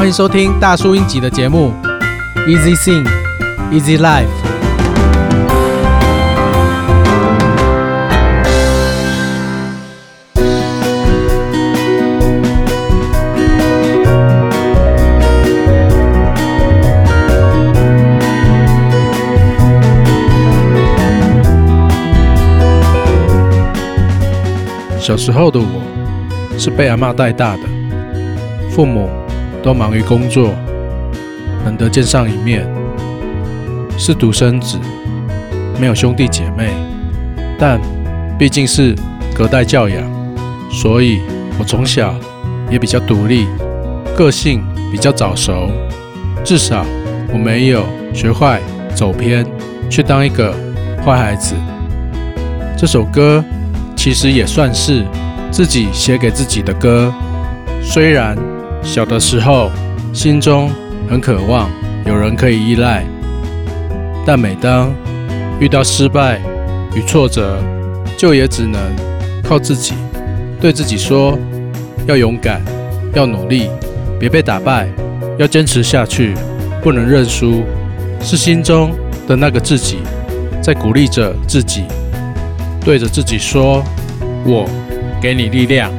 欢迎收听大叔英吉的节目，Easy Sing, Easy Life。小时候的我是被阿嬷带大的，父母都忙于工作，难得见上一面。是独生子，没有兄弟姐妹，但毕竟是隔代教养，所以我从小也比较独立，个性比较早熟，至少我没有学坏走偏，去当一个坏孩子。这首歌。其实也算是自己写给自己的歌。虽然小的时候心中很渴望有人可以依赖，但每当遇到失败与挫折，就也只能靠自己，对自己说：要勇敢，要努力，别被打败，要坚持下去，不能认输。是心中的那个自己在鼓励着自己。对着自己说：“我给你力量。”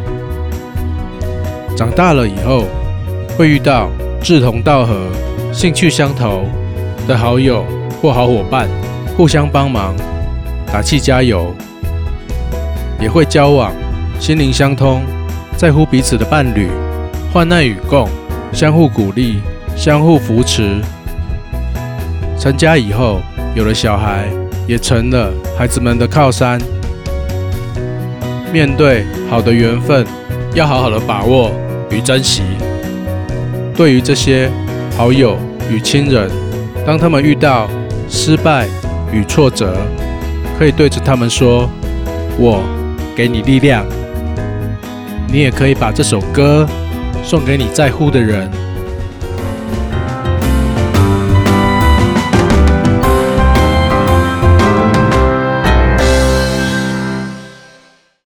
长大了以后，会遇到志同道合、兴趣相投的好友或好伙伴，互相帮忙、打气加油；也会交往心灵相通、在乎彼此的伴侣，患难与共，相互鼓励、相互扶持。成家以后，有了小孩。也成了孩子们的靠山。面对好的缘分，要好好的把握与珍惜。对于这些好友与亲人，当他们遇到失败与挫折，可以对着他们说：“我给你力量。”你也可以把这首歌送给你在乎的人。